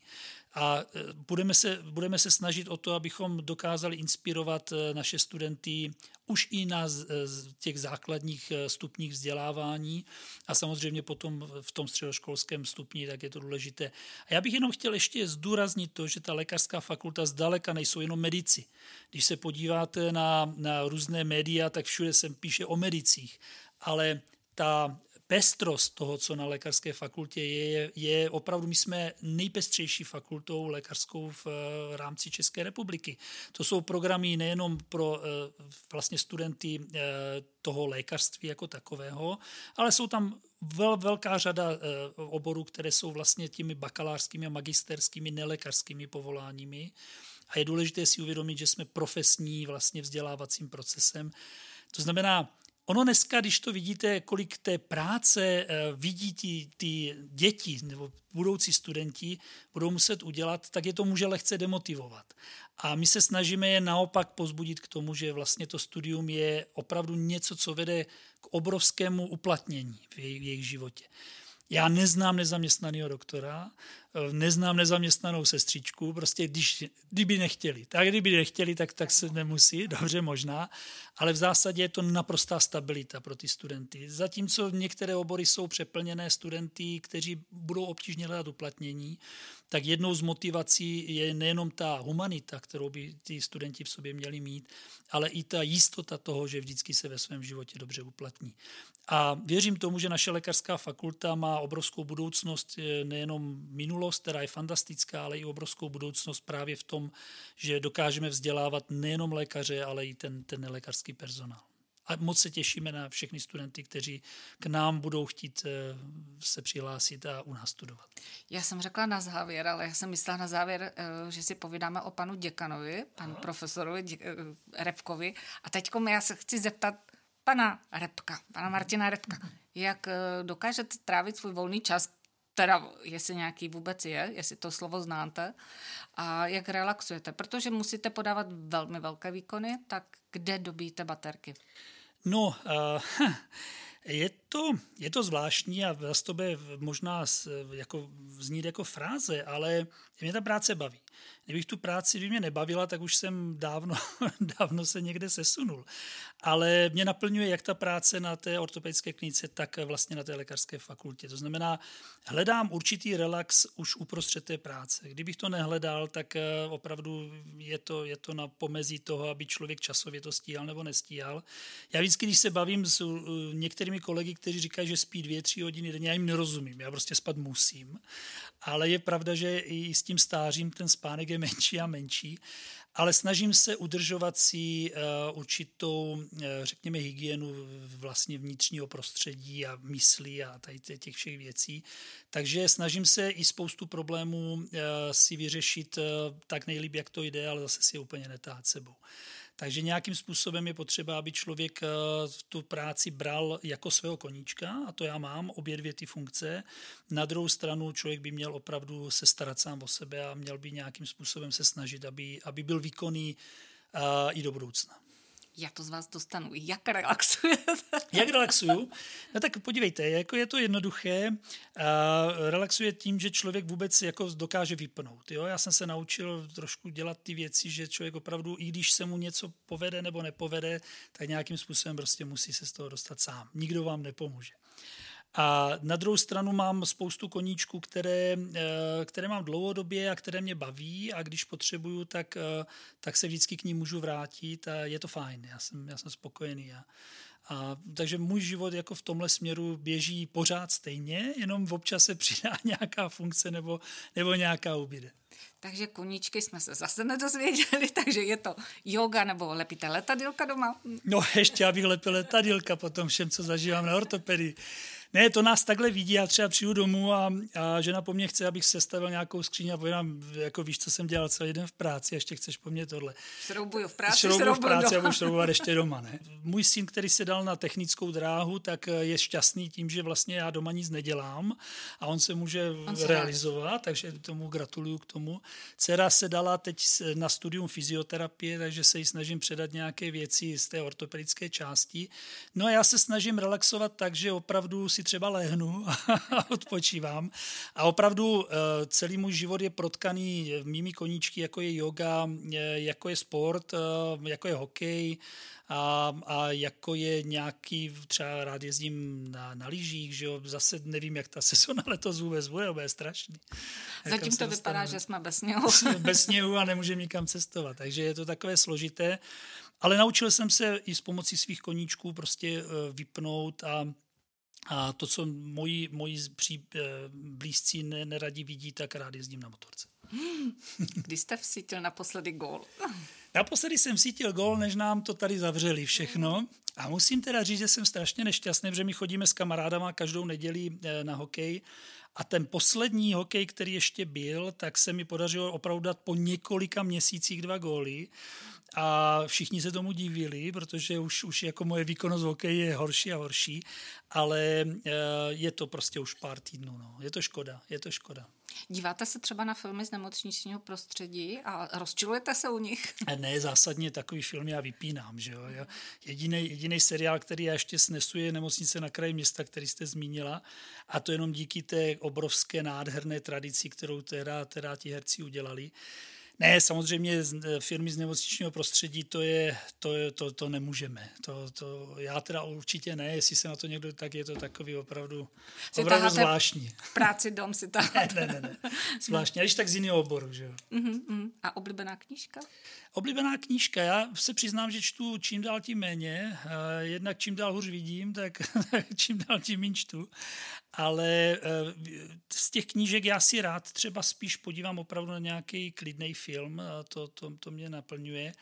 S2: A uh, budeme se, budeme se snažit o to, abychom dokázali inspirovat uh, naše studenty už i na z, z těch základních stupních vzdělávání a samozřejmě potom v tom středoškolském stupni, tak je to důležité. A já bych jenom chtěl ještě zdůraznit to, že ta lékařská fakulta zdaleka nejsou jenom medici. Když se podíváte na, na různé média, tak všude se píše o medicích ale ta pestrost toho, co na lékařské fakultě je, je opravdu, my jsme nejpestřejší fakultou lékařskou v, v rámci České republiky. To jsou programy nejenom pro eh, vlastně studenty eh, toho lékařství jako takového, ale jsou tam vel, velká řada eh, oborů, které jsou vlastně těmi bakalářskými a magisterskými nelékařskými povoláními. A je důležité si uvědomit, že jsme profesní vlastně vzdělávacím procesem. To znamená, Ono dneska, když to vidíte, kolik té práce eh, vidí ty, ty děti nebo budoucí studenti budou muset udělat, tak je to může lehce demotivovat. A my se snažíme je naopak pozbudit k tomu, že vlastně to studium je opravdu něco, co vede k obrovskému uplatnění v jejich životě. Já neznám nezaměstnaného doktora, eh, neznám nezaměstnanou sestřičku, prostě když, kdyby nechtěli. Tak kdyby nechtěli, tak, tak se nemusí, dobře možná, ale v zásadě je to naprostá stabilita pro ty studenty. Zatímco některé obory jsou přeplněné studenty, kteří budou obtížně hledat uplatnění, tak jednou z motivací je nejenom ta humanita, kterou by ty studenti v sobě měli mít, ale i ta jistota toho, že vždycky se ve svém životě dobře uplatní. A věřím tomu, že naše lékařská fakulta má obrovskou budoucnost, eh, nejenom minulost, která je fantastická, ale i obrovskou budoucnost právě v tom, že dokážeme vzdělávat nejenom lékaře, ale i ten, ten nelékařský personál. A moc se těšíme na všechny studenty, kteří k nám budou chtít eh, se přihlásit a u nás studovat.
S1: Já jsem řekla na závěr, ale já jsem myslela na závěr, eh, že si povídáme o panu děkanovi, panu Aha. profesorovi Repkovi. A teď já se chci zeptat, pana Repka, pana Martina Repka, jak eh, dokážete trávit svůj volný čas, teda jestli nějaký vůbec je, jestli to slovo znáte, a jak relaxujete, protože musíte podávat velmi velké výkony, tak kde dobíte baterky?
S2: No, uh, je to, je to zvláštní a z to možná jako, znít jako fráze, ale mě ta práce baví. Kdybych tu práci, kdyby mě nebavila, tak už jsem dávno, dávno se někde sesunul. Ale mě naplňuje jak ta práce na té ortopedické klinice, tak vlastně na té lékařské fakultě. To znamená, hledám určitý relax už uprostřed té práce. Kdybych to nehledal, tak eh, opravdu je to, je to na pomezí toho, aby člověk časově to stíhal nebo nestíhal. Já vždycky, když se bavím s některými kolegy, kteří říkají, že spí dvě, tři hodiny denně, já jim nerozumím, já prostě spát musím. Ale je pravda, že i s tím stářím ten spánek je menší a menší, ale snažím se udržovat si uh, určitou, uh, řekněme, hygienu vlastně vnitřního prostředí a myslí a tady těch všech věcí. Takže snažím se i spoustu problémů uh, si vyřešit tak nejlíp, jak to jde, ale zase si je úplně netát sebou. Takže nějakým způsobem je potřeba, aby člověk tu práci bral jako svého koníčka, a to já mám, obě dvě ty funkce. Na druhou stranu člověk by měl opravdu se starat sám o sebe a měl by nějakým způsobem se snažit, aby, aby byl výkonný i do budoucna
S1: já to z vás dostanu. Jak relaxujete?
S2: Jak relaxuju? No tak podívejte, jako je to jednoduché. Relaxuje tím, že člověk vůbec jako dokáže vypnout. Jo? Já jsem se naučil trošku dělat ty věci, že člověk opravdu, i když se mu něco povede nebo nepovede, tak nějakým způsobem prostě musí se z toho dostat sám. Nikdo vám nepomůže. A na druhou stranu mám spoustu koníčků, které, eh, které mám dlouhodobě a které mě baví a když potřebuju, tak, eh, tak se vždycky k ní můžu vrátit a je to fajn, já jsem, já jsem spokojený. A, a, takže můj život jako v tomhle směru běží pořád stejně, jenom občas se přidá nějaká funkce nebo, nebo nějaká ubyde.
S1: Takže koníčky jsme se zase nedozvěděli, takže je to yoga nebo lepíte letadílka doma?
S2: No ještě, abych lepil letadílka po tom všem, co zažívám na ortopedii. Ne, to nás takhle vidí, já třeba přijdu domů a, a žena po mně chce, abych sestavil nějakou skříň a povídám, jako víš, co jsem dělal celý den v práci, ještě chceš po mně tohle.
S1: Šroubuju v práci,
S2: šroubuju v práci a budu šroubovat ještě doma, ne? Můj syn, který se dal na technickou dráhu, tak je šťastný tím, že vlastně já doma nic nedělám a on se může on se realizovat, takže tomu gratuluju k tomu. Dcera se dala teď na studium fyzioterapie, takže se jí snažím předat nějaké věci z té ortopedické části. No a já se snažím relaxovat tak, že opravdu si třeba lehnu a odpočívám. A opravdu eh, celý můj život je protkaný mými koníčky, jako je yoga, jako je sport, eh, jako je hokej, a, a jako je nějaký, třeba rád jezdím na, na lyžích, že jo, zase nevím, jak ta sezona letos vůbec bude, bude strašný.
S1: Zatím to vypadá, že jsme bez sněhu.
S2: bez sněhu a nemůžeme nikam cestovat, takže je to takové složité, ale naučil jsem se i s pomocí svých koníčků prostě eh, vypnout a a to, co moji, moji pří, eh, blízcí neradí vidí, tak rád jezdím na motorce.
S1: Kdy jste vsítil naposledy gól?
S2: Naposledy jsem cítil gol, než nám to tady zavřeli všechno. A musím teda říct, že jsem strašně nešťastný, že my chodíme s kamarádama každou neděli eh, na hokej a ten poslední hokej, který ještě byl, tak se mi podařilo opravdu dát po několika měsících dva góly. A všichni se tomu divili, protože už, už jako moje výkonnost v hokeji je horší a horší, ale eh, je to prostě už pár týdnů. No. Je to škoda, je to škoda.
S1: Díváte se třeba na filmy z nemocničního prostředí a rozčilujete se u nich?
S2: Ne, zásadně takový film já vypínám. Že jo? Jediný, jediný seriál, který já ještě snesu, je Nemocnice na kraji města, který jste zmínila. A to jenom díky té obrovské nádherné tradici, kterou teda, teda ti herci udělali. Ne, samozřejmě e, firmy z nemocničního prostředí, to je, to, je, to, to nemůžeme. To, to, já teda určitě ne, jestli se na to někdo, tak je to takový opravdu, si opravdu zvláštní.
S1: Práci dom si
S2: tam. ne, ne, ne, ne, zvláštní, když tak z jiného oboru, že jo.
S1: Uh-huh, uh-huh. A oblíbená knížka?
S2: Oblíbená knížka, já se přiznám, že čtu čím dál tím méně, jednak čím dál hůř vidím, tak, čím dál tím méně čtu, ale e, z těch knížek já si rád třeba spíš podívám opravdu na nějaký klidný film, to, to, to mě naplňuje.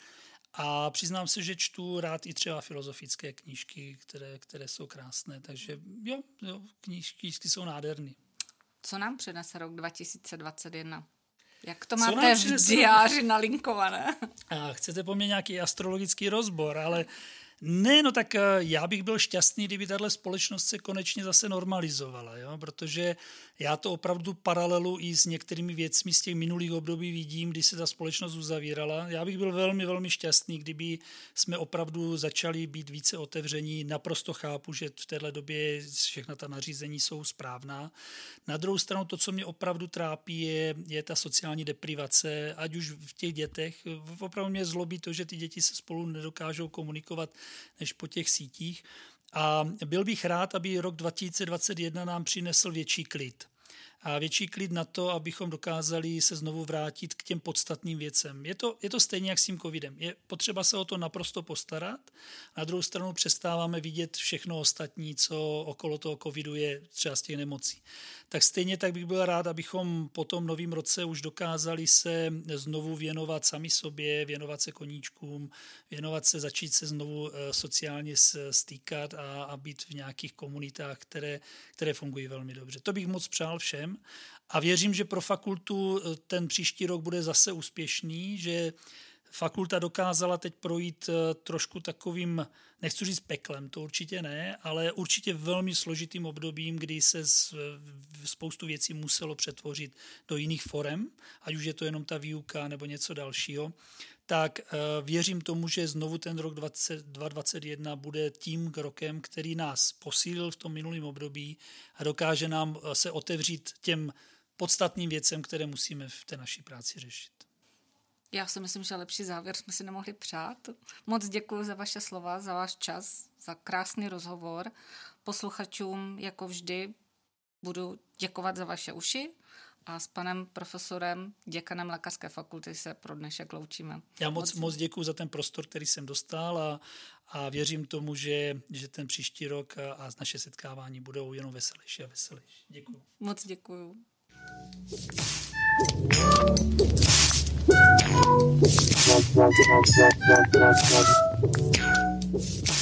S2: A přiznám se, že čtu rád i třeba filozofické knížky, které, které jsou krásné, takže jo, jo knížky, knížky jsou nádherné.
S1: Co nám přinese rok 2021? Jak to máte v diáři nalinkované?
S2: A chcete po mně nějaký astrologický rozbor, ale ne, no tak eh, já bych byl šťastný, kdyby tahle společnost se konečně zase normalizovala, jo? protože já to opravdu paralelu i s některými věcmi z těch minulých období vidím, kdy se ta společnost uzavírala. Já bych byl velmi, velmi šťastný, kdyby jsme opravdu začali být více otevření. Naprosto chápu, že v této době všechna ta nařízení jsou správná. Na druhou stranu to, co mě opravdu trápí, je, je ta sociální deprivace, ať už v těch dětech. Opravdu mě zlobí to, že ty děti se spolu nedokážou komunikovat než po těch sítích. A byl bych rád, aby rok 2021 nám přinesl větší klid a větší klid na to, abychom dokázali se znovu vrátit k těm podstatným věcem. Je to, je to stejně jak s tím covidem. Je potřeba se o to naprosto postarat. Na druhou stranu přestáváme vidět všechno ostatní, co okolo toho covidu je, třeba z těch nemocí. Tak stejně tak bych byl rád, abychom po tom novém roce už dokázali se znovu věnovat sami sobě, věnovat se koníčkům, věnovat se, začít se znovu eh, sociálně stýkat a, a být v nějakých komunitách, které, které fungují velmi dobře. To bych moc přál všem a věřím, že pro fakultu eh, ten příští rok bude zase úspěšný, že fakulta dokázala teď projít eh, trošku takovým, nechci říct peklem, to určitě ne, ale určitě velmi složitým obdobím, kdy se spoustu věcí muselo přetvořit do jiných forem, ať už je to jenom ta výuka nebo něco dalšího tak eh, věřím tomu, že znovu ten rok 2021 bude tím rokem, který nás posílil v tom minulém období a dokáže nám eh, se otevřít těm podstatným věcem, které musíme v té naší práci řešit.
S1: Já si myslím, že lepší závěr jsme si nemohli přát. Moc děkuji za vaše slova, za váš čas, za krásný rozhovor. Posluchačům, jako vždy, budu děkovat za vaše uši a s panem profesorem, děkanem lékařské fakulty se pro dnešek loučíme.
S2: Já moc, moc děkuji za ten prostor, který jsem dostal a, a věřím tomu, že, že ten příští rok a, a naše setkávání budou jenom veselější a veselější. Děkuji.
S1: Moc děkuji. Thank you.